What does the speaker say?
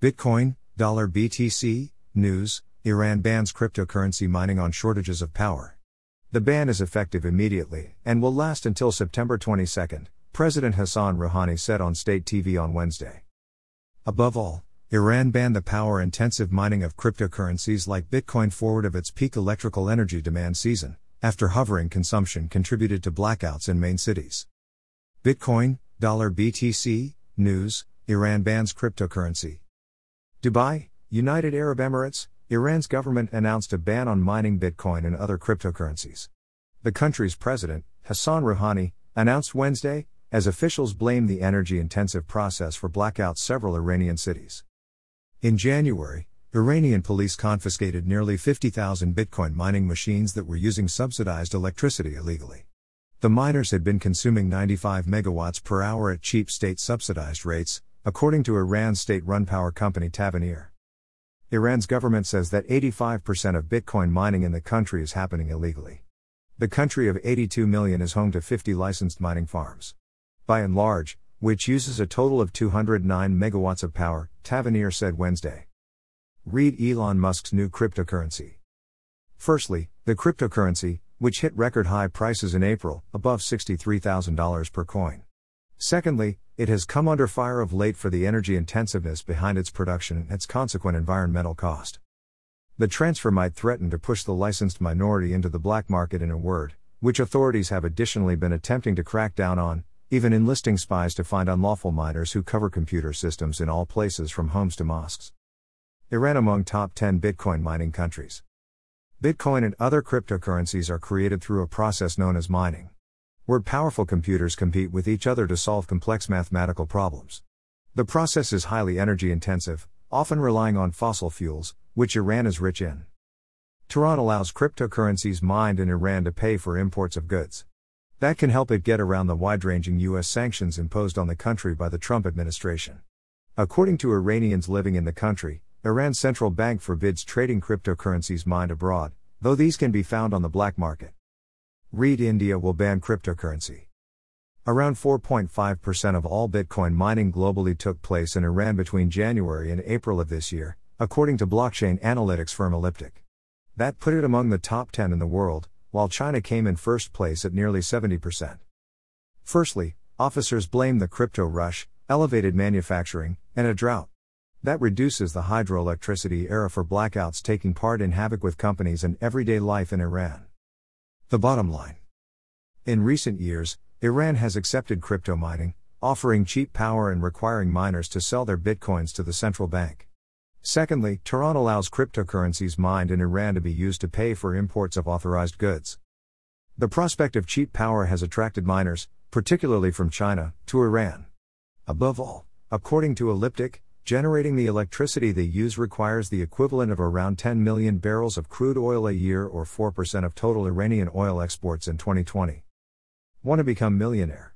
Bitcoin, dollar BTC, news, Iran bans cryptocurrency mining on shortages of power. The ban is effective immediately and will last until September 22, President Hassan Rouhani said on state TV on Wednesday. Above all, Iran banned the power intensive mining of cryptocurrencies like Bitcoin forward of its peak electrical energy demand season, after hovering consumption contributed to blackouts in main cities. Bitcoin, dollar BTC, news, Iran bans cryptocurrency. Dubai, United Arab Emirates, Iran's government announced a ban on mining Bitcoin and other cryptocurrencies. The country's president, Hassan Rouhani, announced Wednesday, as officials blame the energy intensive process for blackouts several Iranian cities. In January, Iranian police confiscated nearly 50,000 Bitcoin mining machines that were using subsidized electricity illegally. The miners had been consuming 95 megawatts per hour at cheap state subsidized rates, according to Iran's state run power company Tavanir. Iran's government says that 85% of Bitcoin mining in the country is happening illegally. The country of 82 million is home to 50 licensed mining farms. By and large, which uses a total of 209 megawatts of power, Tavanir said Wednesday. Read Elon Musk's new cryptocurrency. Firstly, the cryptocurrency, which hit record high prices in April, above $63,000 per coin. Secondly, it has come under fire of late for the energy intensiveness behind its production and its consequent environmental cost. The transfer might threaten to push the licensed minority into the black market in a word, which authorities have additionally been attempting to crack down on, even enlisting spies to find unlawful miners who cover computer systems in all places from homes to mosques. Iran among top 10 Bitcoin mining countries. Bitcoin and other cryptocurrencies are created through a process known as mining where powerful computers compete with each other to solve complex mathematical problems. The process is highly energy intensive, often relying on fossil fuels, which Iran is rich in. Tehran allows cryptocurrencies mined in Iran to pay for imports of goods. That can help it get around the wide ranging U.S. sanctions imposed on the country by the Trump administration. According to Iranians living in the country, Iran's central bank forbids trading cryptocurrencies mined abroad, though these can be found on the black market. Read India will ban cryptocurrency. Around 4.5% of all Bitcoin mining globally took place in Iran between January and April of this year, according to blockchain analytics firm Elliptic. That put it among the top 10 in the world, while China came in first place at nearly 70%. Firstly, officers blame the crypto rush, elevated manufacturing, and a drought. That reduces the hydroelectricity era for blackouts taking part in havoc with companies and everyday life in Iran. The bottom line. In recent years, Iran has accepted crypto mining, offering cheap power and requiring miners to sell their bitcoins to the central bank. Secondly, Tehran allows cryptocurrencies mined in Iran to be used to pay for imports of authorized goods. The prospect of cheap power has attracted miners, particularly from China, to Iran. Above all, according to Elliptic, Generating the electricity they use requires the equivalent of around 10 million barrels of crude oil a year or 4% of total Iranian oil exports in 2020. Want to become millionaire?